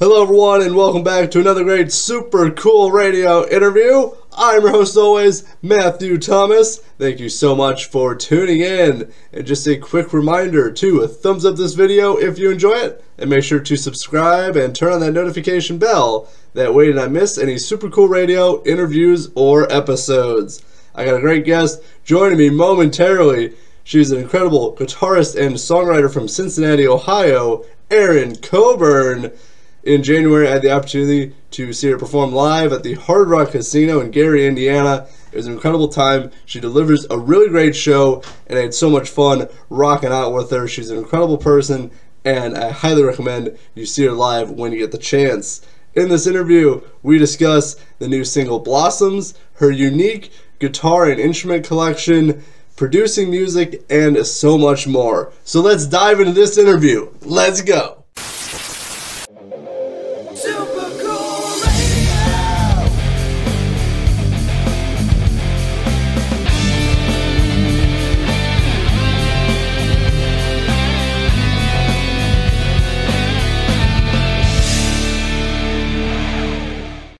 Hello, everyone, and welcome back to another great Super Cool Radio interview. I'm your host, always, Matthew Thomas. Thank you so much for tuning in. And just a quick reminder to thumbs up this video if you enjoy it, and make sure to subscribe and turn on that notification bell. That way, you do not miss any Super Cool Radio interviews or episodes. I got a great guest joining me momentarily. She's an incredible guitarist and songwriter from Cincinnati, Ohio, Erin Coburn. In January, I had the opportunity to see her perform live at the Hard Rock Casino in Gary, Indiana. It was an incredible time. She delivers a really great show, and I had so much fun rocking out with her. She's an incredible person, and I highly recommend you see her live when you get the chance. In this interview, we discuss the new single Blossoms, her unique guitar and instrument collection, producing music, and so much more. So let's dive into this interview. Let's go.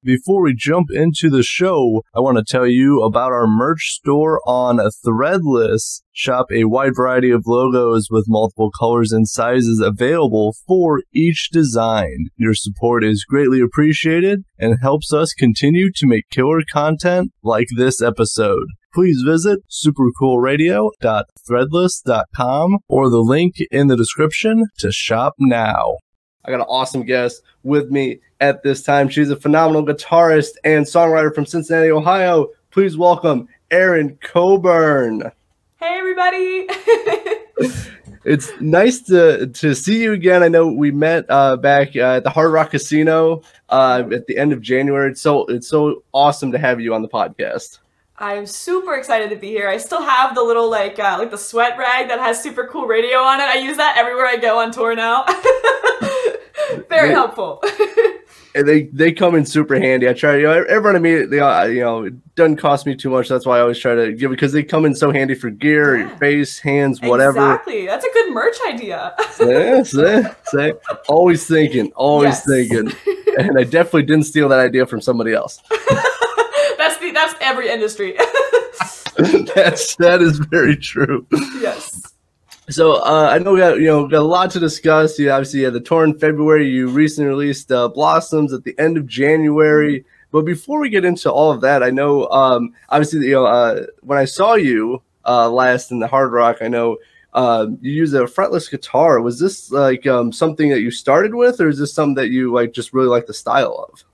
Before we jump into the show, I want to tell you about our merch store on Threadless. Shop a wide variety of logos with multiple colors and sizes available for each design. Your support is greatly appreciated and helps us continue to make killer content like this episode. Please visit supercoolradio.threadless.com or the link in the description to shop now. I got an awesome guest with me at this time. She's a phenomenal guitarist and songwriter from Cincinnati, Ohio. Please welcome Erin Coburn. Hey everybody! It's nice to to see you again. I know we met uh, back uh, at the Hard Rock Casino uh, at the end of January. It's so it's so awesome to have you on the podcast. I'm super excited to be here. I still have the little like uh, like the sweat rag that has super cool radio on it. I use that everywhere I go on tour now. Very helpful. And they they come in super handy. I try, you know, everyone I meet, they, uh, you know, it doesn't cost me too much. That's why I always try to give it because they come in so handy for gear, Yeah. face, hands, whatever. Exactly. That's a good merch idea. yeah, see, see? Always thinking, always Yes. thinking. And I definitely didn't steal that idea from somebody else. That's the that's every industry. That's that is very true. yes. So uh, I know we got you know got a lot to discuss. You obviously had the tour in February. You recently released uh, Blossoms at the end of January. But before we get into all of that, I know um, obviously you know uh, when I saw you uh, last in the Hard Rock, I know um, you use a fretless guitar. Was this like um, something that you started with, or is this something that you like just really like the style of?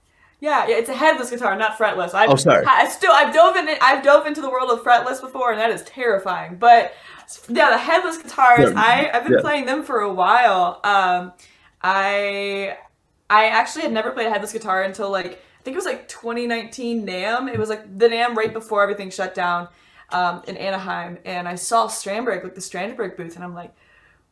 Yeah, yeah, it's a headless guitar, not fretless. I've, Oh, sorry. I still I've dove in I've dove into the world of fretless before, and that is terrifying. But yeah, the headless guitars, Yeah, I I've been yeah. playing them for a while. Um, I I actually had never played a headless guitar until like I think it was like 2019 NAMM. It was like the NAMM right before everything shut down um, in Anaheim, and I saw Strandberg like the Strandberg booth, and I'm like.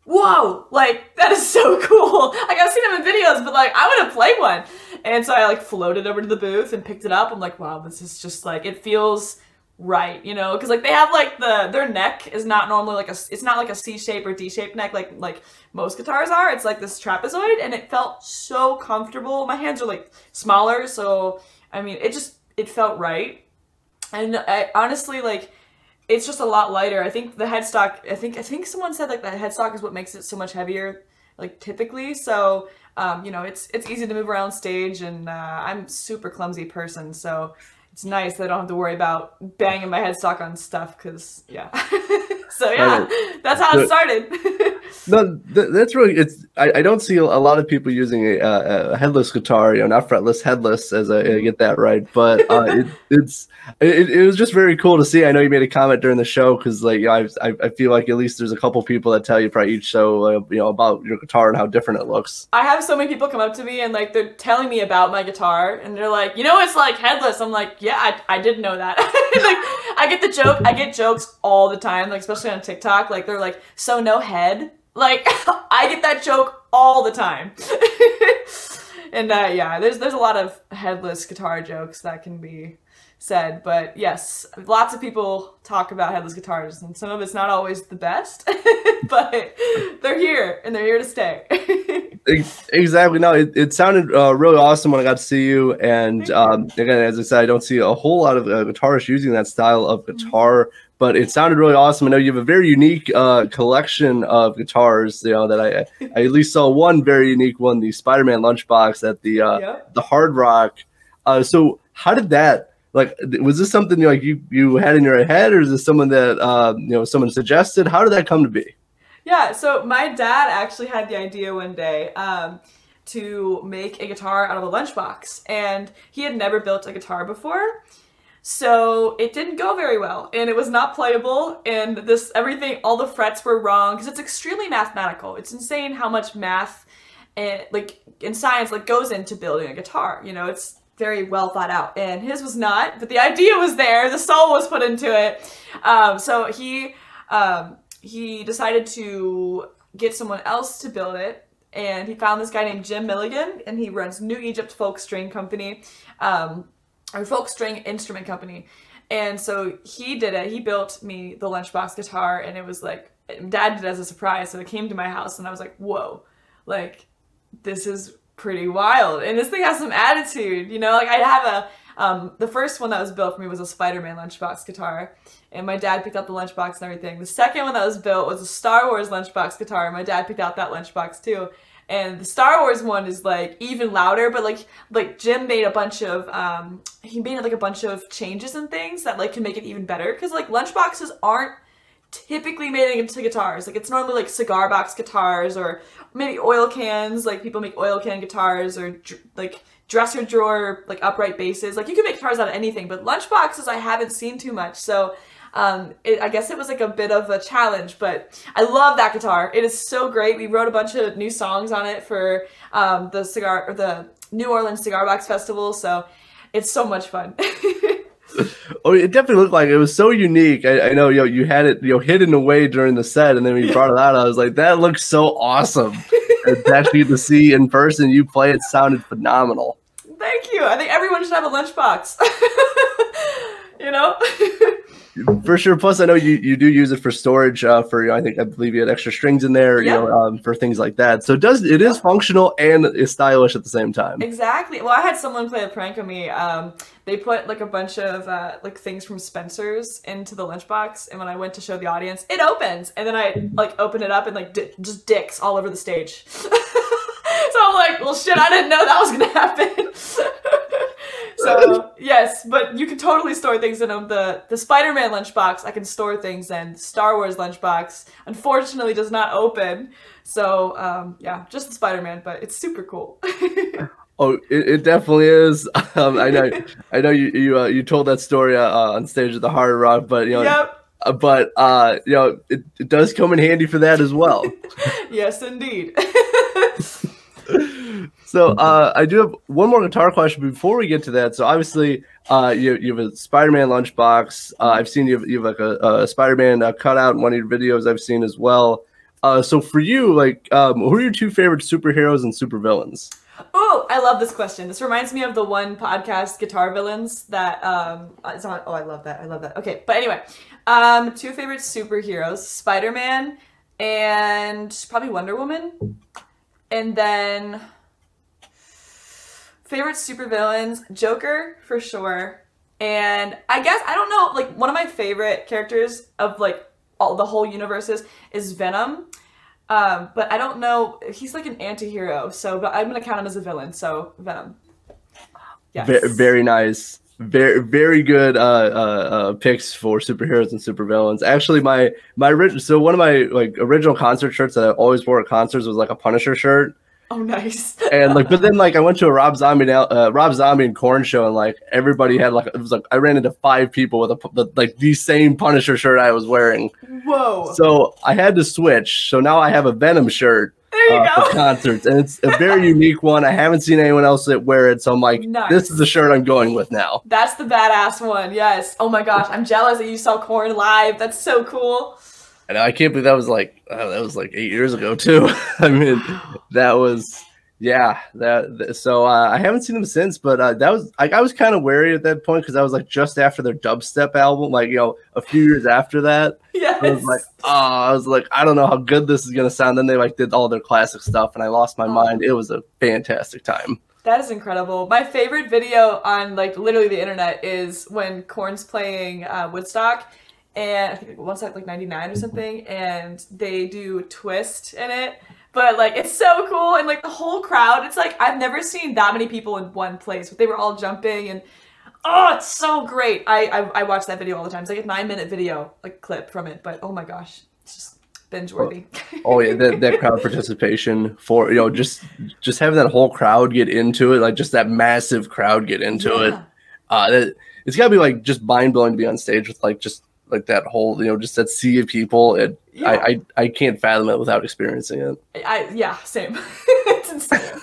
Whoa! Like that is so cool. Like I've seen them in videos, but like I want to play one. And so I like floated over to the booth and picked it up. I'm like, wow, this is just like it feels right, you know? Because like they have like the their neck is not normally like a it's not like a C shape or D shaped neck like like most guitars are. It's like this trapezoid, and it felt so comfortable. My hands are like smaller, so I mean, it just it felt right. And I honestly like it's just a lot lighter. I think the headstock. I think I think someone said like the headstock is what makes it so much heavier, like typically. So um, you know, it's it's easy to move around stage, and uh, I'm super clumsy person, so it's nice that I don't have to worry about banging my headstock on stuff. Cause yeah, so yeah, that's how it started. No, th- that's really it's. I, I don't see a lot of people using a, a headless guitar. You know, not fretless, headless. As I, I get that right, but uh, it, it's it, it was just very cool to see. I know you made a comment during the show because like I, I I feel like at least there's a couple people that tell you probably each show uh, you know about your guitar and how different it looks. I have so many people come up to me and like they're telling me about my guitar and they're like, you know, it's like headless. I'm like, yeah, I, I didn't know that. like, I get the joke. I get jokes all the time, like especially on TikTok. Like they're like, so no head. Like I get that joke all the time. and uh, yeah, there's there's a lot of headless guitar jokes that can be said, but yes, lots of people talk about headless guitars, and some of it's not always the best, but they're here and they're here to stay. Exactly. No, it, it sounded uh, really awesome when I got to see you. And um, again, as I said, I don't see a whole lot of uh, guitarists using that style of guitar, but it sounded really awesome. I know you have a very unique uh, collection of guitars. You know that I I at least saw one very unique one, the Spider-Man lunchbox at the uh, Yep. the Hard Rock. Uh, so how did that? Like, was this something like you you had in your head, or is this someone that uh, you know someone suggested? How did that come to be? Yeah, so my dad actually had the idea one day um, to make a guitar out of a lunchbox, and he had never built a guitar before. So it didn't go very well, and it was not playable, and this everything, all the frets were wrong because it's extremely mathematical. It's insane how much math, and like in science, like goes into building a guitar. You know, it's very well thought out, and his was not, but the idea was there, the soul was put into it. Um, so he um, he decided to get someone else to build it and he found this guy named jim milligan and he runs new egypt folk string company um, or folk string instrument company. And so he did it. He built me the lunchbox guitar and it was like dad did as a surprise so it came to my house and i was like whoa like this is pretty wild. And this thing has some attitude you know? Like i'd have a um, the first one that was built for me was a spider-man lunchbox guitar and my dad picked out the lunchbox and everything. The second one that was built was a star wars lunchbox guitar and my dad picked out that lunchbox too and the star wars one is like even louder but like like jim made a bunch of um he made like a bunch of changes and things that like can make it even better because like lunchboxes aren't typically made into guitars. Like it's normally like cigar box guitars or maybe oil cans. Like people make oil can guitars or dr- like dresser drawer like upright basses. Like you can make guitars out of anything, but lunchboxes I haven't seen too much. So um, it, I guess it was like a bit of a challenge, but I love that guitar. It is so great. We wrote a bunch of new songs on it for um, the cigar or the New Orleans Cigar Box Festival. So it's so much fun. Oh, it definitely looked like it was so unique. I, I know you know, you had it you know hidden away during the set, and then when you brought it out, I was like, that looks so awesome. to actually to see in person you play it sounded phenomenal. Thank you. I think everyone should have a lunchbox. you know? For sure. Plus, I know you, you do use it for storage. Uh, for you know, I think I believe you had extra strings in there. You know, um, for things like that. So it does it is functional and is stylish at the same time. exactly. Well, I had someone play a prank on me. Um, they put like a bunch of uh, like things from Spencer's into the lunchbox, and when I went to show the audience, it opens, and then I like open it up and like di- just dicks all over the stage. so I'm like, well, shit, I didn't know that was gonna happen. so yes, but you can totally store things in them. The the Spider-Man lunchbox, I can store things in. Star Wars lunchbox, unfortunately, does not open. So um, yeah, just the Spider-Man, but it's super cool. Oh, it, it definitely is. Um, I know. I know you you uh, you told that story uh, on stage at the Hard Rock, but you know. yep. uh, But uh, you know, it, it does come in handy for that as well. Yes, indeed. So uh, I do have one more guitar question before we get to that. So obviously, uh, you, you have a Spider-Man lunchbox. Uh, I've seen you have, you have like a, a Spider-Man uh, cutout in one of your videos. I've seen as well. Uh, so for you, like, um, who are your two favorite superheroes and supervillains? oh, I love this question. This reminds me of the one podcast, Guitar Villains, that um, is on. Oh, I love that. I love that. Okay, but anyway, um, two favorite superheroes: Spider-Man and probably Wonder Woman, and then favorite supervillains: Joker for sure. And I guess I don't know, like one of my favorite characters of like all the whole universes is Venom. Um, but I don't know. He's like an anti-hero, so but I'm gonna count him as a villain. So Venom. Yes. Ve- very nice. Very very good uh, uh, uh, picks for superheroes and supervillains. Actually, my my so one of my like original concert shirts that I always wore at concerts was like a Punisher shirt. Oh, nice. and like but then like I went to a Rob Zombie now uh, Rob Zombie and Korn show and like everybody had like it was like I ran into five people with a the, like the same Punisher shirt I was wearing Whoa. so I had to switch so now I have a Venom shirt there you uh, go. for concerts and it's a very unique one I haven't seen anyone else that wear it so I'm like Nice. this is the shirt I'm going with now That's the badass one. Yes. Oh my gosh, I'm jealous that you saw Korn live. That's so cool. And I can't believe that was like uh, that was like eight years ago too I mean that was Yeah, that th- so uh, I haven't seen them since, but uh, that was like I was kind of wary at that point because I was like just after their dubstep album, like you know, a few years after that. Yeah. I was like, oh, I was like, I don't know how good this is gonna sound. Then they like did all their classic stuff, and I lost my Oh. mind. It was a fantastic time. That is incredible. My favorite video on like literally the internet is when Korn's playing uh, Woodstock, and I think Woodstock like '99 or something, and they do Twist in it. But like it's so cool, and like the whole crowd, it's like I've never seen that many people in one place. But they were all jumping, and oh, it's so great. I I, I watch that video all the time. It's like a nine minute video, like clip from it. But oh my gosh, it's just binge worthy. Oh yeah, that, that crowd participation for you know just just having that whole crowd get into it, like just that massive crowd get into it. Yeah. Uh, that, it's gotta be like just mind blowing to be on stage with like just like that whole you know just that sea of people. It Yeah. I, I I can't fathom it without experiencing it. I yeah, same. it's insane.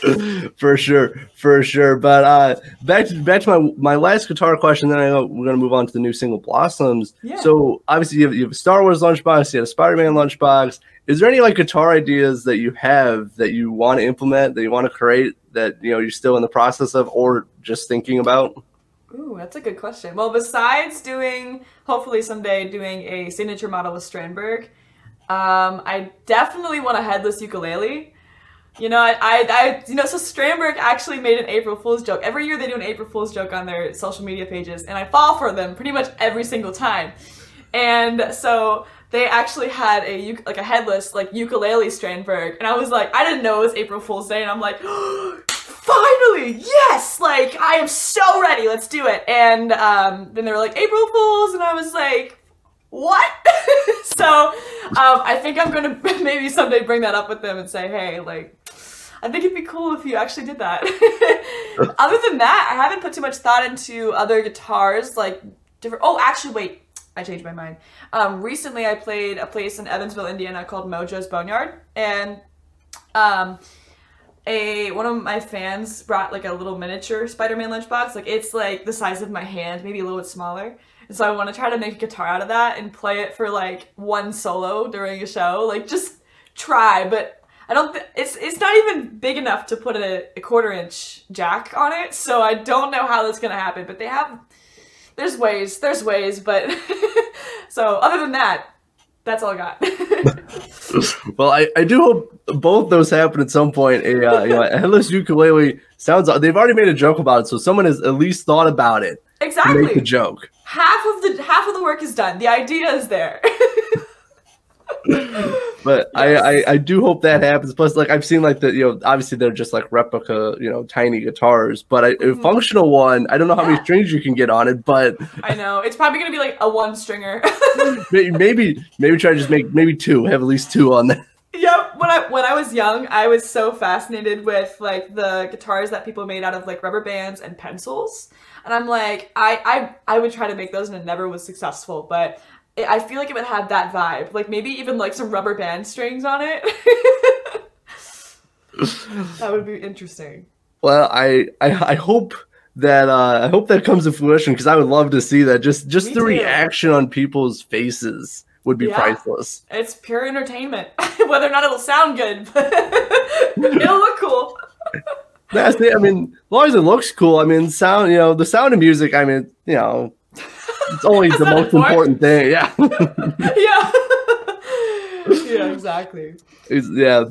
for sure, for sure. But uh, back to back to my my last guitar question. Then I know we're gonna move on to the new single Blossoms. Yeah. So obviously you have, you have a Star Wars lunchbox, you have a Spider Man lunchbox. Is there any like guitar ideas that you have that you want to implement that you want to create that you know you're still in the process of or just thinking about? Ooh, that's a good question. Well, besides doing, hopefully someday doing a signature model with Strandberg, um, I definitely want a headless ukulele. You know, I, I, I, you know, so Strandberg actually made an April Fool's joke. Every year they do an April Fool's joke on their social media pages, and I fall for them pretty much every single time. And so they actually had a like a headless like ukulele Strandberg, and I was like, I didn't know it was April Fool's Day, and I'm like, finally, yes! Like I am so ready. Let's do it. And um, then they were like April Fools, and I was like, what? so um, I think I'm gonna maybe someday bring that up with them and say, hey, like. I think it'd be cool if you actually did that. Other than that, I haven't put too much thought into other guitars, like different. Oh, actually, wait, I changed my mind. Um, recently, I played a place in Evansville, Indiana called Mojo's Boneyard, and um, a one of my fans brought like a little miniature Spider-Man lunchbox. Like it's like the size of my hand, maybe a little bit smaller. And so I want to try to make a guitar out of that and play it for like one solo during a show. Like just try, but I don't. Th- it's it's not even big enough to put a, a quarter inch jack on it. So I don't know how that's gonna happen. But they have. There's ways. There's ways. But so other than that, that's all I got. Well, I, I do hope both those happen at some point. A, uh, you know, a headless ukulele sounds. They've already made a joke about it, so someone has at least thought about it to make the joke. half of the half of the work is done. The idea is there. But I, I I do hope that happens. Plus, like I've seen like the you know obviously they're just like replica you know tiny guitars, but a, a functional one. I don't know how many Mm-hmm. Strings you can get on it, but I know it's probably gonna be like a one stringer. may- maybe maybe try to just make maybe two. Have at least two on there. yep. When I when I was young, I was so fascinated with like the guitars that people made out of like rubber bands and pencils, and I'm like, I I I would try to make those, and it never was successful, but. It- I feel like it would have that vibe, like maybe even like some rubber band strings on it. that would be interesting. Well, I I, I hope that uh, I hope that comes to fruition because I would love to see that. Just just Me the too. reaction on people's faces would be Yeah. priceless. It's pure entertainment. Whether or not it'll sound good, but it'll look cool. That's the, I mean, as long as it looks cool. I mean, sound you know the sound of music. I mean, you know, it's That's the most important thing. Yeah. yeah. yeah, exactly. It's- yeah.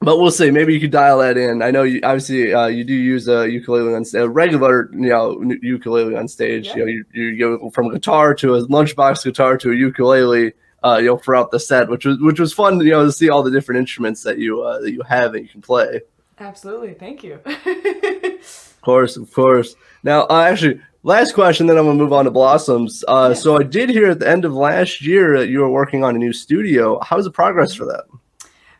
But we'll see. Maybe you could dial that in. I know you obviously uh, you do use a ukulele on a regular, you know, ukulele on stage. Yeah. You know, you, you go from guitar to a lunchbox guitar to a ukulele. Uh, you know, throughout the set, which was which was fun. You know, to see all the different instruments that you uh, that you have and you can play. Absolutely. Thank you. Of course, of course. Now, uh, actually, last question, then I'm gonna move on to Blossoms. Uh, Yes. So I did hear at the end of last year that you were working on a new studio. How's the progress for that?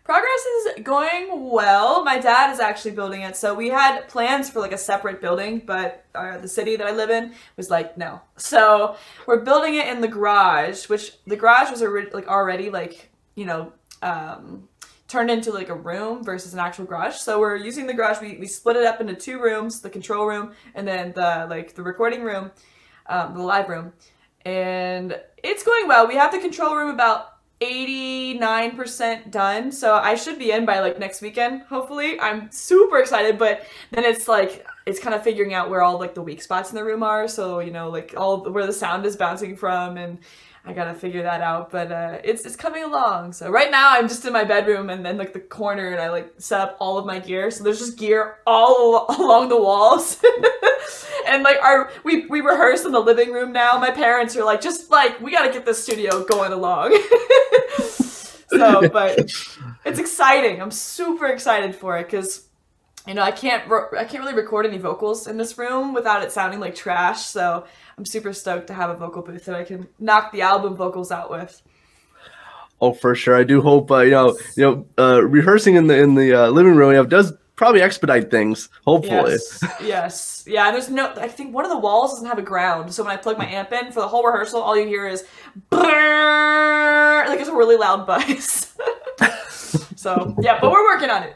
Progress is going well. My dad is actually building it. So we had plans for like a separate building, but uh, the city that I live in was like, no. So we're building it in the garage, which the garage was already, like already like, you know, um, turned into like a room versus an actual garage. So we're using the garage. We, we split it up into two rooms, the control room and then the like the recording room, um, the live room. And it's going well. We have the control room about 89% done. So I should be in by like next weekend, hopefully. I'm super excited, but then it's like it's kind of figuring out where all like the weak spots in the room are. So, you know, like all where the sound is bouncing from and I gotta figure that out, but uh, it's it's coming along. So right now I'm just in my bedroom and then like the corner, and I like set up all of my gear. So there's just gear all al- along the walls, and like our we we rehearse in the living room now. My parents are like, just like we gotta get this studio going along. so, but it's exciting. I'm super excited for it because you know I can't I can't really record any vocals in this room without it sounding like trash. So I'm super stoked to have a vocal booth that I can knock the album vocals out with. Oh, for sure. I do hope uh, you know you know uh, rehearsing in the in the uh, living room you know, does probably expedite things. Hopefully. Yes, yes, yeah. And there's no. I think one of the walls doesn't have a ground, so when I plug my amp in for the whole rehearsal, all you hear is like it's a really loud buzz. so yeah, but we're working on it.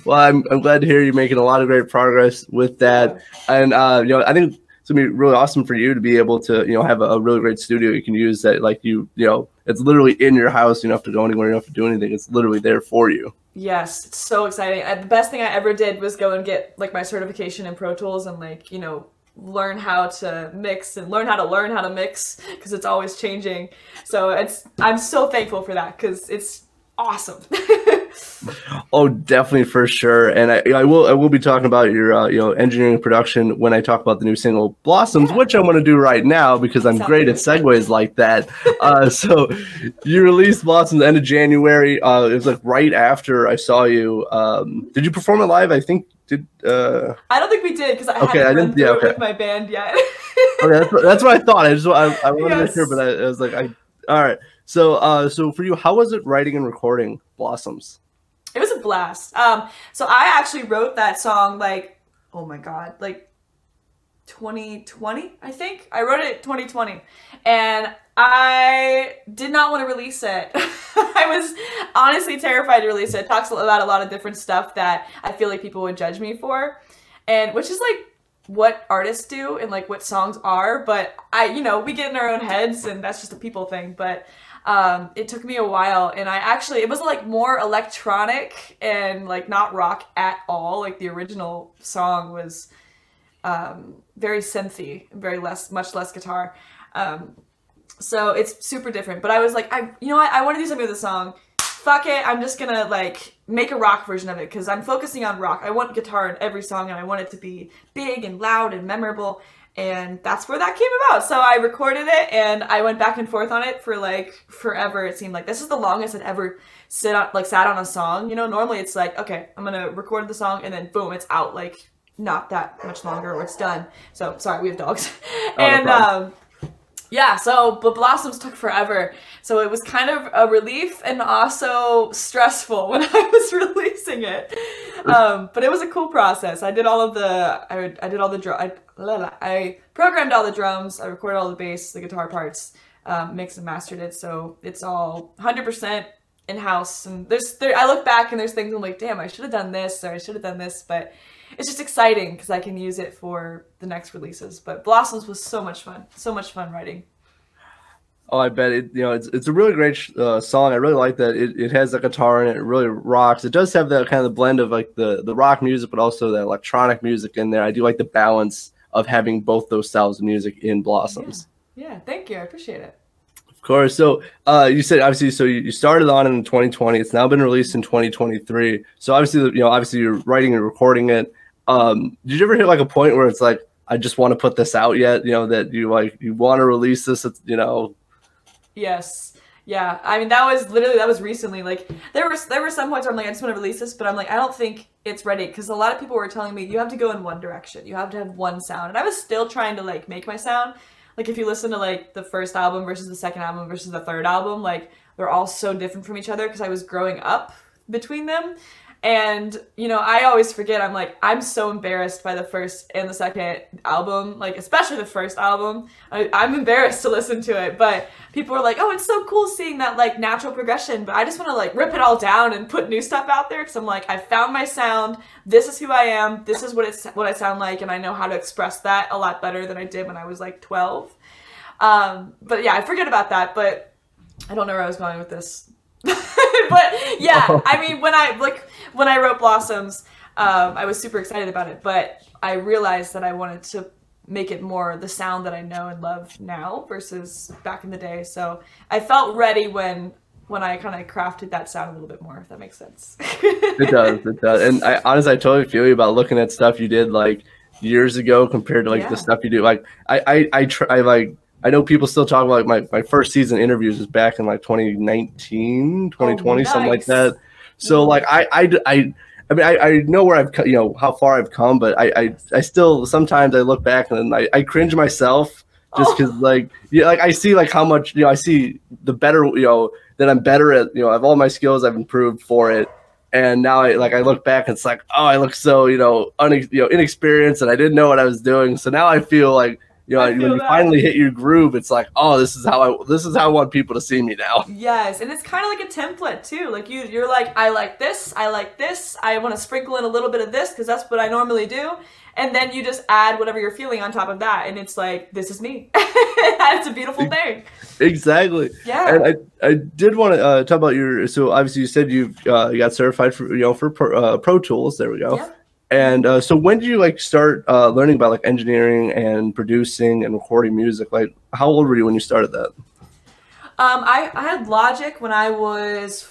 well, I'm, I'm glad to hear you're making a lot of great progress with that. And, uh, you know, I think it's going to be really awesome for you to be able to, you know, have a, a really great studio you can use that, like, you, you know, it's literally in your house. You don't have to go anywhere. You don't have to do anything. It's literally there for you. Yes, it's so exciting. I, the best thing I ever did was go and get like my certification in Pro Tools and like you know learn how to mix and learn how to learn how to mix because it's always changing. So it's I'm so thankful for that because it's awesome. Oh, definitely for sure. And I, I will I will be talking about your uh, you know engineering production when I talk about the new single Blossoms, Yeah. which I'm going to do right now because I'm Sounds great at segues like that. uh, so you released Blossoms end of January. Uh, it was like right after I saw you. Um, did you perform it live? I think did. Uh, I don't think we did because I Okay, haven't I didn't- yeah, it okay. with my band yet. okay, that's, what- that's what I thought. I just I, I wanted to make Yes. sure, but I, I was like, I all right. So uh, so for you, how was it writing and recording Blossoms? It was a blast. Um, so I actually wrote that song like, oh my god, like 2020, I think. I wrote it 2020, and I did not want to release it. I was honestly terrified to release it. It talks about a lot of different stuff that I feel like people would judge me for, and which is like what artists do and like what songs are. But I, you know, we get in our own heads, and that's just a people thing. But um, it took me a while, and I actually it was like more electronic and like not rock at all. Like the original song was um, very synthy, very less, much less guitar. Um, so it's super different. But I was like, I, you know what? I want to do something with the song. Fuck it. I'm just gonna like make a rock version of it because I'm focusing on rock. I want guitar in every song, and I want it to be big and loud and memorable. And that's where that came about. So I recorded it, and I went back and forth on it for like forever. It seemed like this is the longest I'd ever sit on, like sat on a song. You know, normally it's like, okay, I'm gonna record the song, and then boom, it's out. Like not that much longer, or it's done. So sorry, we have dogs. no and problem. um, yeah, so but Blossoms took forever. So it was kind of a relief and also stressful when I was releasing it. Um, but it was a cool process. I did all of the I, I did all the drum I, I programmed all the drums, I recorded all the bass, the guitar parts, um, mixed and mastered it. So it's all 100% in house. And there's there I look back and there's things I'm like, damn, I should have done this or I should have done this, but it's just exciting because I can use it for the next releases. But Blossoms was so much fun, so much fun writing. Oh, I bet it. You know, it's it's a really great sh- uh, song. I really like that. It, it has a guitar in it. It really rocks. It does have that kind of the blend of like the the rock music, but also the electronic music in there. I do like the balance of having both those styles of music in Blossoms. Yeah, thank you. I appreciate it. Course. So uh, you said obviously. So you, started on in 2020. It's now been released in 2023. So obviously, you know, obviously you're writing and recording it. Um, did you ever hit like a point where it's like, I just want to put this out yet? You know, that you like you want to release this. You know, Yes. Yeah. I mean, that was literally that was recently. Like there was there were some points where I'm like, I just want to release this, but I'm like, I don't think it's ready because a lot of people were telling me you have to go in one direction. You have to have one sound, and I was still trying to like make my sound. Like if you listen to like the first album versus the second album versus the third album, like they're all so different from each other because I was growing up between them. And you know, I always forget. I'm like, I'm so embarrassed by the first and the second album, like especially the first album. I, I'm embarrassed to listen to it, but people are like, "Oh, it's so cool seeing that like natural progression." But I just want to like rip it all down and put new stuff out there because I'm like, I found my sound. This is who I am. This is what it's what I sound like, and I know how to express that a lot better than I did when I was like 12. Um, but yeah, I forget about that, but I don't know where I was going with this, but yeah, I mean, when I like when I wrote Blossoms, um, I was super excited about it, but I realized that I wanted to make it more the sound that I know and love now versus back in the day. So I felt ready when when I kind of crafted that sound a little bit more, if that makes sense. It does, it does. And I honestly, I totally feel you about looking at stuff you did like years ago compared to like Yeah. the stuff you do. Like I, I, I try, I like. I know people still talk about like my, my first season interviews was back in like 2019, 2020, something like that. So like I, I, I, I mean, I, I know where I've, you know, how far I've come, but I, I, I still sometimes I look back and I, I cringe myself just Oh. because like, yeah, like I see like how much, you know, I see the better, you know, that I'm better at, you know, I have all my skills I've improved for it. And now I like I look back and it's like, oh, I look so, you know, unex- you know, inexperienced and I didn't know what I was doing. So now I feel like, you know, when you that. finally hit your groove, it's like, oh, this is how I this is how I want people to see me now. Yes, and it's kind of like a template too. Like you, you're like, I like this, I like this, I want to sprinkle in a little bit of this because that's what I normally do, and then you just add whatever you're feeling on top of that, and it's like, this is me. it's a beautiful thing. Exactly. Yeah. And I, I did want to uh, talk about your. So obviously you said you uh, you got certified for you know for Pro, uh, Pro Tools. There we go. Yeah. And uh, so when did you like start uh, learning about like engineering and producing and recording music? Like how old were you when you started that? Um, I, I had Logic when I was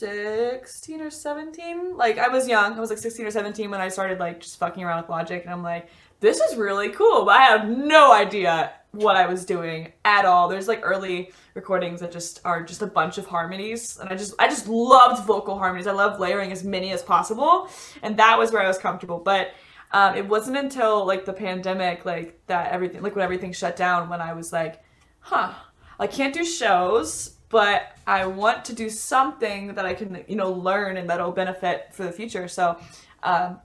16 or 17. Like, I was young. I was like 16 or 17 when I started, like, just fucking around with Logic. And I'm like, this is really cool. But I have no idea what I was doing at all. There's, like, early recordings that just are just a bunch of harmonies. And I just, I just loved vocal harmonies. I love layering as many as possible. And that was where I was comfortable. But um, it wasn't until, like, the pandemic, like, that everything, like, when everything shut down, when I was like, huh, I can't do shows, but I want to do something that I can, you know, learn and that'll benefit for the future. So, um,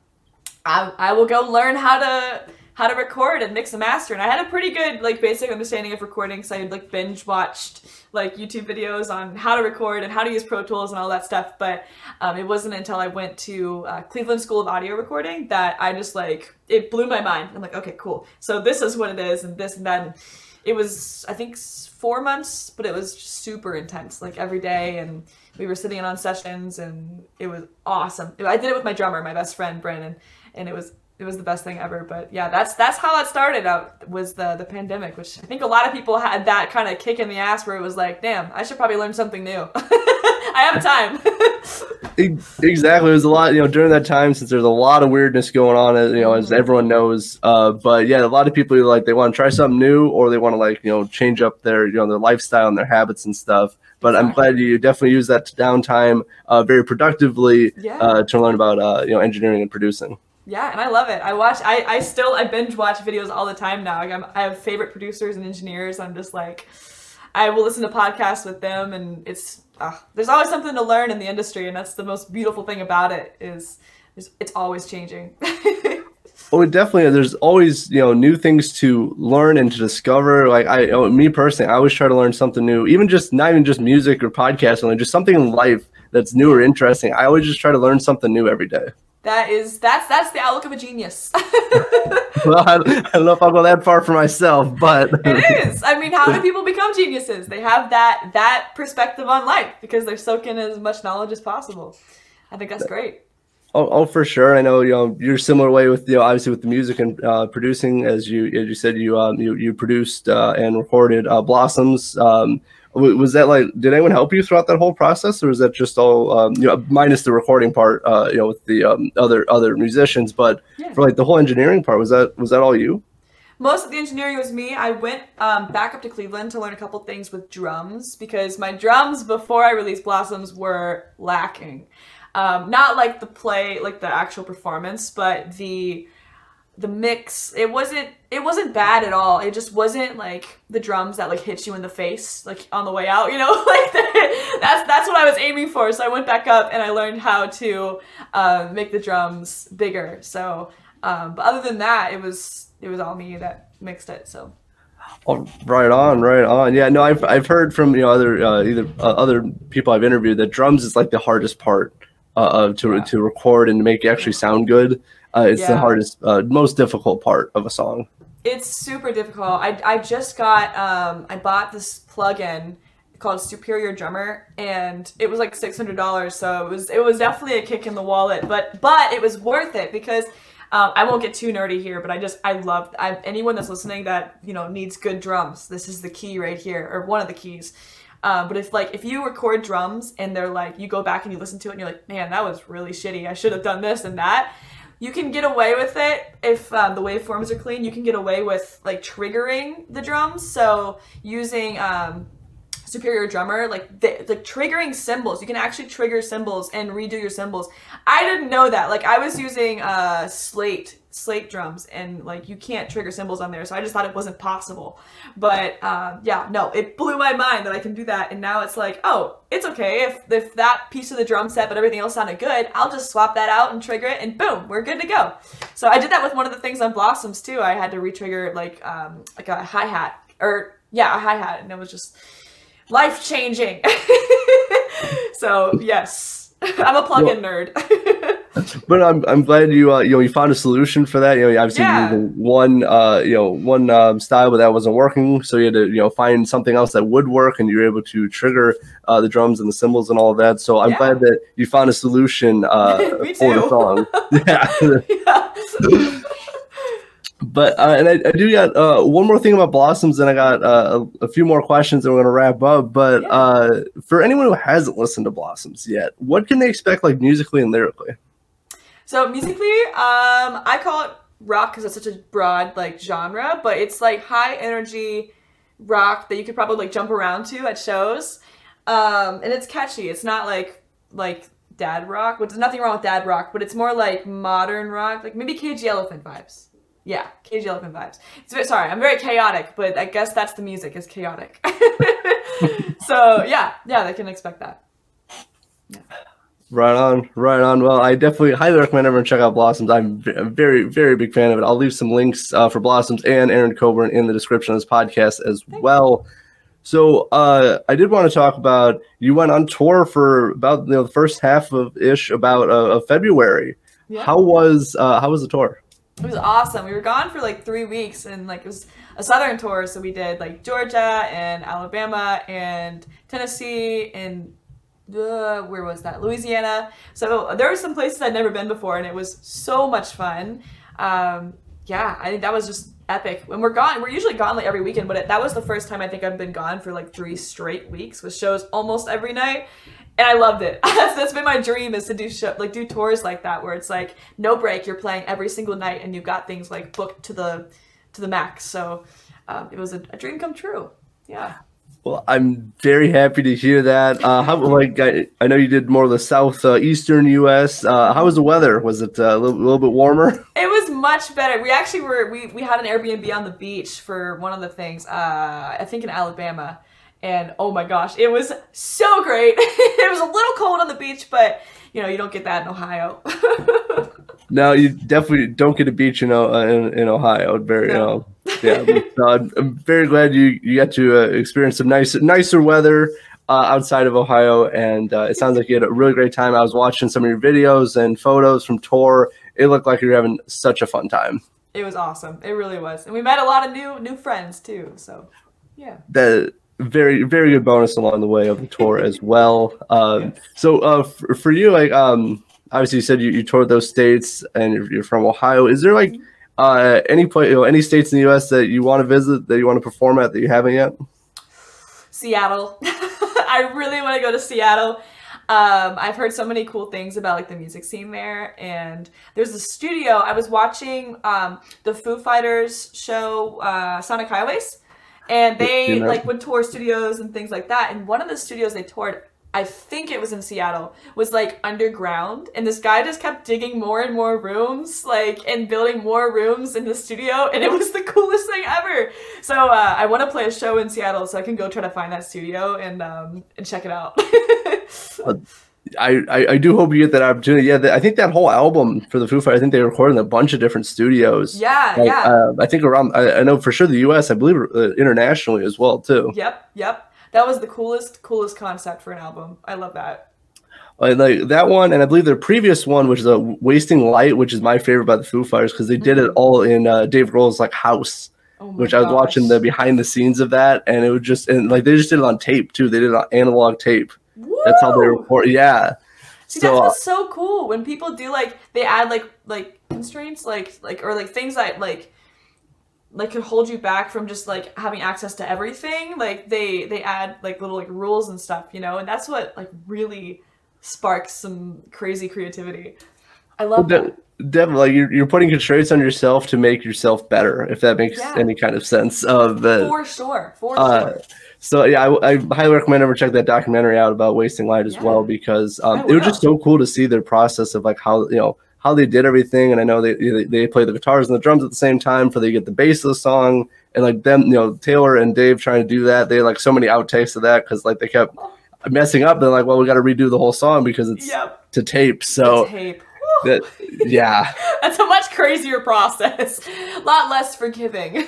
I, I will go learn how to how to record and mix and master. And I had a pretty good like basic understanding of recording, so I had like binge watched like YouTube videos on how to record and how to use Pro Tools and all that stuff. But um, it wasn't until I went to uh, Cleveland School of Audio Recording that I just like it blew my mind. I'm like, okay, cool. So this is what it is, and this and that. And it was I think four months, but it was super intense, like every day, and we were sitting in on sessions, and it was awesome. I did it with my drummer, my best friend Brandon, and it was it was the best thing ever. But yeah, that's that's how that started out was the the pandemic, which I think a lot of people had that kind of kick in the ass where it was like, damn, I should probably learn something new. I have time. Exactly. It was a lot, you know, during that time since there's a lot of weirdness going on, as you know, as everyone knows. Uh, but yeah, a lot of people like they want to try something new or they want to like you know change up their you know their lifestyle and their habits and stuff. But I'm glad you definitely use that downtime uh, very productively Yeah. uh, to learn about uh, you know engineering and producing. Yeah, and I love it. I watch. I, I still I binge watch videos all the time now. Like I'm, I have favorite producers and engineers. I'm just like, I will listen to podcasts with them, and it's uh, there's always something to learn in the industry, and that's the most beautiful thing about it is, is it's always changing. Well, definitely. There's always you know new things to learn and to discover. Like I, oh, me personally, I always try to learn something new. Even just not even just music or podcasting, just something in life that's new or interesting. I always just try to learn something new every day. That is that's that's the outlook of a genius. Well, I, I don't know if I'll go that far for myself, but it is. I mean, how do people become geniuses? They have that that perspective on life because they're soaking in as much knowledge as possible. I think that's great. oh, oh, for sure. I know you know you're similar way with you know obviously with the music and uh, producing as you as you said you um, you you produced uh, and recorded uh, Blossoms. Um, was that like did anyone help you throughout that whole process, or was that just all um, you know minus the recording part? Uh, you know with the um, other other musicians, but Yeah. for like the whole engineering part, was that was that all you? Most of the engineering was me. I went um, back up to Cleveland to learn a couple things with drums because my drums before I released Blossoms were lacking. Um, not like the play, like the actual performance, but the the mix. It wasn't it wasn't bad at all. It just wasn't like the drums that like hit you in the face like on the way out. You know, like that's that's what I was aiming for. So I went back up and I learned how to uh, make the drums bigger. So, um, but other than that, it was it was all me that mixed it. So Oh, right on, right on. Yeah, no, I've I've heard from you know other uh, either uh, other people I've interviewed that drums is like the hardest part uh, of to Yeah. to record and to make it actually sound good. Uh, it's the hardest, uh, most difficult part of a song. It's super difficult. I, I just got um I bought this plugin called Superior Drummer and it was like six hundred dollars. So it was it was definitely a kick in the wallet, but but it was worth it because um, I won't get too nerdy here, but I just I love I, anyone that's listening that you know needs good drums. This is the key right here, or one of the keys. Um, but if like if you record drums and they're like you go back and you listen to it and you're like, man, that was really shitty. I should have done this and that. You can get away with it if um, the waveforms are clean. You can get away with like triggering the drums. So using um, superior drummer like the, like triggering cymbals. you can actually trigger cymbals and redo your cymbals. i didn't know that. Like i was using uh slate slate drums and like you can't trigger cymbals on there so i just thought it wasn't possible. But um, yeah no it blew my mind that i can do that and now it's like oh it's okay. If if that piece of the drum set but everything else sounded good i'll just swap that out and trigger it and boom we're good to go. So i did that with one of the things on blossoms too. I had to retrigger like um like a hi-hat or yeah a hi-hat and it was just life changing. so yes, I'm a plugin nerd. But I'm, I'm glad you uh, you know you found a solution for that. You know, obviously Yeah. you one uh, you know one um, style, but that wasn't working. So you had to you know find something else that would work, and you were able to trigger uh, the drums and the cymbals and all of that. So I'm Yeah. glad that you found a solution uh, for the song. yeah. yeah. But uh, and I, I do got uh, one more thing about blossoms, and I got uh, a, a few more questions, and we're gonna wrap up. But Yeah. uh, for anyone who hasn't listened to blossoms yet, what can they expect, like musically and lyrically? So musically, um, I call it rock because it's such a broad like genre, but it's like high energy rock that you could probably like jump around to at shows, um, and it's catchy. It's not like like dad rock, which there's nothing wrong with dad rock, but it's more like modern rock, like maybe Cage Elephant vibes. Yeah, Cage Elephant vibes. It's a bit, sorry, I'm very chaotic, but I guess that's the music is chaotic. so yeah, yeah, they can expect that. Right on, right on. Well, I definitely highly recommend everyone check out Blossoms. I'm a very, very big fan of it. I'll leave some links uh, for Blossoms and Erin Coburn in the description of this podcast as well. So, uh, I did want to talk about you went on tour for about you know, the first half of ish about uh, of February. Yeah. How was uh, how was the tour? It was awesome. We were gone for like three weeks, and like it was a southern tour. So we did like Georgia and Alabama and Tennessee and uh, where was that? Louisiana. So there were some places I'd never been before, and it was so much fun. Um, yeah, I think that was just epic. When we're gone, we're usually gone like every weekend, but it, that was the first time I think I've been gone for like three straight weeks with shows almost every night. And I loved it. that's, that's been my dream is to do show, like do tours like that where it's like no break. You're playing every single night, and you've got things like booked to the to the max. So um, it was a, a dream come true. Yeah. Well, I'm very happy to hear that. Uh, how like I, I know you did more of the south uh, eastern U.S. Uh, how was the weather? Was it uh, a little, little bit warmer? It was much better. We actually were we, we had an Airbnb on the beach for one of the things. Uh, I think in Alabama, and oh my gosh, it was so great. it was a little cold on the beach, but you know you don't get that in Ohio. No, you definitely don't get a beach in uh, in, in Ohio. Very, No. uh, yeah. but, uh, I'm- I'm very glad you you got to uh, experience some nice nicer weather uh, outside of Ohio, and uh, it sounds like you had a really great time. I was watching some of your videos and photos from tour. It looked like you were having such a fun time. it was awesome. It really was, and we met a lot of new new friends too. So yeah. That very very good bonus along the way of the tour as well. Um, so uh, for, for you, like um, obviously you said you, you toured those states and you're, you're from Ohio. Is there like uh, any place, you know, any states in the U.S. that you want to visit that you want to perform at that you haven't yet? Seattle. I really want to go to Seattle. Um, I've heard so many cool things about like the music scene there, and there's a studio. I was watching um, the Foo Fighters show, uh, Sonic Highways, and they You know. like would tour studios and things like that. And one of the studios they toured, I think it was in Seattle, was like underground, and this guy just kept digging more and more rooms, like and building more rooms in the studio, and it was the coolest thing ever. So uh, I want to play a show in Seattle, so I can go try to find that studio and um, and check it out. I, I, I do hope you get that opportunity. Yeah, the, I think that whole album for the Foo Fighters, I think they recorded in a bunch of different studios. yeah, Like, yeah. uh, I think around, I, I know for sure the U.S. I believe uh, internationally as well too. Yep, yep. That was the coolest, coolest concept for an album. I love that. Like, like that one, and I believe their previous one, which is a Wasting Light, which is my favorite by the Foo Fighters because they did it Mm-hmm. all in uh, Dave Grohl's like house. Oh which I was watching the behind the scenes of that, and it was just and like they just did it on tape too. They did it on analog tape. That's how they report. Yeah. See, so that's uh, what's so cool when people do like they add like like constraints like like or like things that like like could hold you back from just like having access to everything like they they add like little like rules and stuff you know and that's what like really sparks some crazy creativity i love de- that definitely, like you're, you're putting constraints on yourself to make yourself better, if that makes Yeah. any kind of sense. Of the for sure for uh, sure So yeah, I, I highly recommend ever check that documentary out about wasting light as Yeah. well because um, I it was just so cool to see their process of like how you know how they did everything. And I know they they, they play the guitars and the drums at the same time for they get the bass of the song and like them you know Taylor and Dave trying to do that. They had, like so many outtakes of that because like they kept messing up. They're like, well, we got to redo the whole song because it's yep to tape. So tape Whew. That yeah. that's a much crazier process. A lot less forgiving.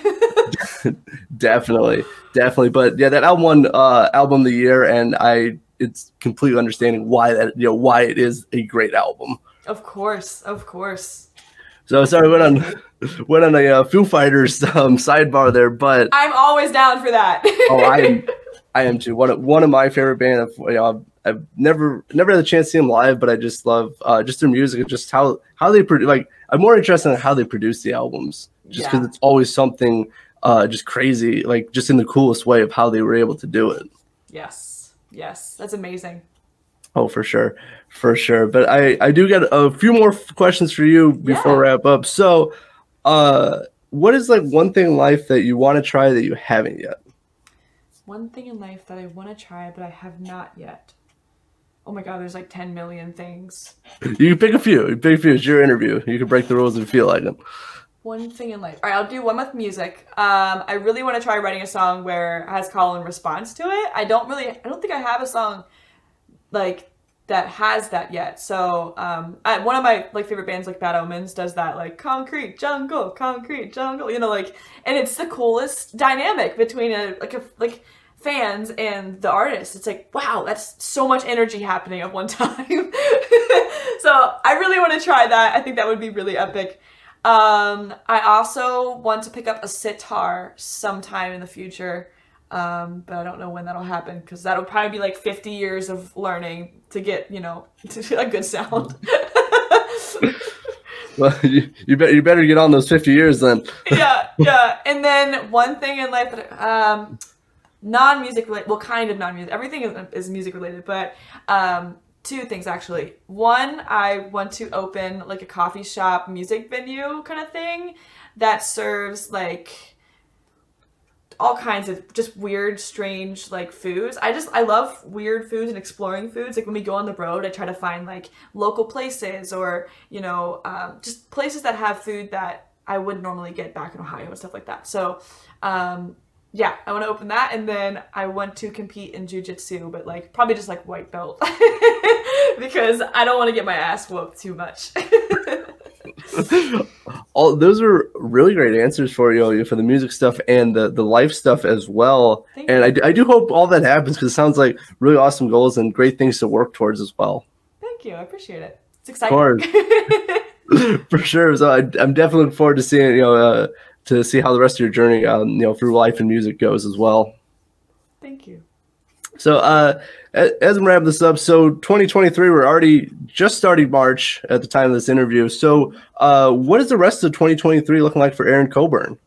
Definitely. Definitely. But yeah that album won uh album of the year and i it's completely understanding why that you know why it is a great album. Of course. Of course. So sorry went on went on a uh, foo fighters um sidebar there but i'm always down for that. Oh i am i am too. One of one of my favorite band of you know I've never never had a chance to see them live, but I just love uh, just their music and just how how they produce. Like I'm more interested in how they produce the albums, just because Yeah. it's always something uh, just crazy, like just in the coolest way of how they were able to do it. Yes. Yes. That's amazing. Oh, for sure, for sure. But I I do get a few more f- questions for you before Yeah. we wrap up. So, uh, what is like one thing in life that you want to try that you haven't yet? One thing in life that I want to try but I have not yet. Oh my god, there's like 10 million things. You can pick a few. You pick a few. It's your interview. You can break the rules if you feel like them. One thing in life. All right, I'll do one with music. Um, I really want to try writing a song where it has call and response to it. I don't really, I don't think I have a song like that has that yet. So um, I, one of my like favorite bands, like Bad Omens, does that like concrete jungle, concrete jungle. You know, like, and it's the coolest dynamic between a like a like fans and the artist. It's like wow, that's so much energy happening at one time. so I really want to try that. I think that would be really epic. Um, I also want to pick up a sitar sometime in the future, um, but I don't know when that'll happen because that'll probably be like 50 years of learning to get, you know, to a good sound. Well, you, you better you better get on those fifty years then. yeah, yeah. And then one thing in life that um, non-music related, well, kind of non-music. Everything is, is music related, but um, two things actually. One, I want to open like a coffee shop, music venue kind of thing that serves like all kinds of just weird, strange like foods. I just I love weird foods and exploring foods. Like when we go on the road, I try to find like local places or you know um, just places that have food that I wouldn't normally get back in Ohio and stuff like that. So um, yeah, I want to open that, and then I want to compete in jujitsu, but like probably just like white belt because I don't want to get my ass whooped too much. All those are really great answers for you for the music stuff and the the life stuff as well. Thank and you. I, do- I do hope all that happens because it sounds like really awesome goals and great things to work towards as well. Thank you, I appreciate it. It's exciting. course. for sure. So I, I'm definitely looking forward to seeing you know uh, to see how the rest of your journey um, you know through life and music goes as well. Thank you. So uh, as I'm wrapping this up, so 2023 we're already just starting March at the time of this interview. So uh, what is the rest of 2023 looking like for Erin Coburn?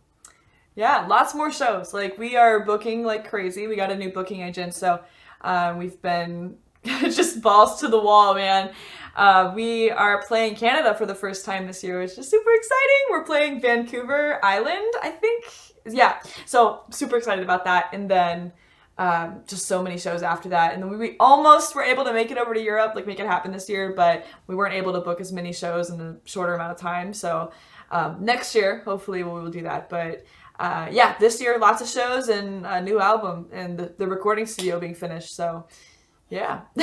Yeah, lots more shows. Like we are booking like crazy. We got a new booking agent, so um, we've been just balls to the wall, man. Uh, we are playing Canada for the first time this year, which is super exciting. We're playing Vancouver Island, I think. Yeah, so super excited about that. And then um, just so many shows after that. And then we, we almost were able to make it over to Europe, like make it happen this year, but we weren't able to book as many shows in a shorter amount of time. So um, next year, hopefully, we will do that. But uh, yeah, this year, lots of shows and a new album and the, the recording studio being finished. So yeah.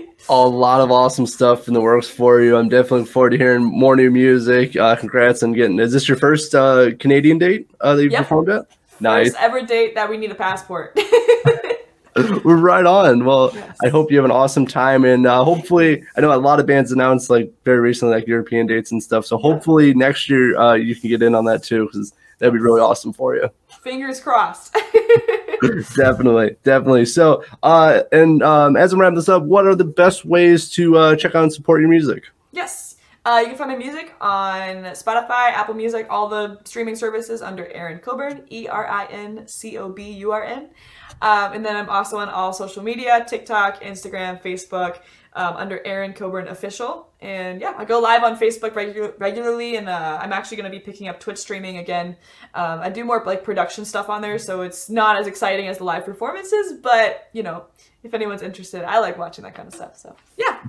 A lot of awesome stuff in the works for you. I'm definitely looking forward to hearing more new music. Uh, congrats on getting. Is this your first uh, Canadian date uh, that you've Yep. performed at? Nice. First ever date that we need a passport. We're right on. Well, Yes. I hope you have an awesome time, and uh, hopefully, I know a lot of bands announced like very recently, like European dates and stuff. So hopefully next year uh, you can get in on that too, because that'd be really awesome for you. Fingers crossed. definitely, definitely. So, uh, and um, as I'm wrapping this up, what are the best ways to uh, check out and support your music? yes. Uh, you can find my music on Spotify, Apple Music, all the streaming services under Erin Coburn, E R I N C O B U R N. Um, and then I'm also on all social media TikTok, Instagram, Facebook, um, under Erin Coburn Official. And yeah, I go live on Facebook regu- regularly, and uh, I'm actually going to be picking up Twitch streaming again. Um, I do more like production stuff on there, so it's not as exciting as the live performances, but you know, if anyone's interested, I like watching that kind of stuff. So yeah,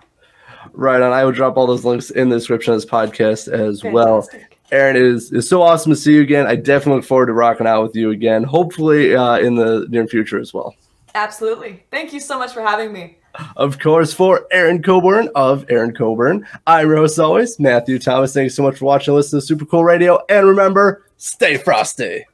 Right on. I will drop all those links in the description of this podcast as well. Fantastic. Erin, it is it's so awesome to see you again. I definitely look forward to rocking out with you again. Hopefully, uh, in the near future as well. absolutely. Thank you so much for having me. Of course, for Erin Coburn of Erin Coburn, your host always, Matthew Thomas. Thanks so much for watching and listening to Super Cool Radio. And remember, stay frosty.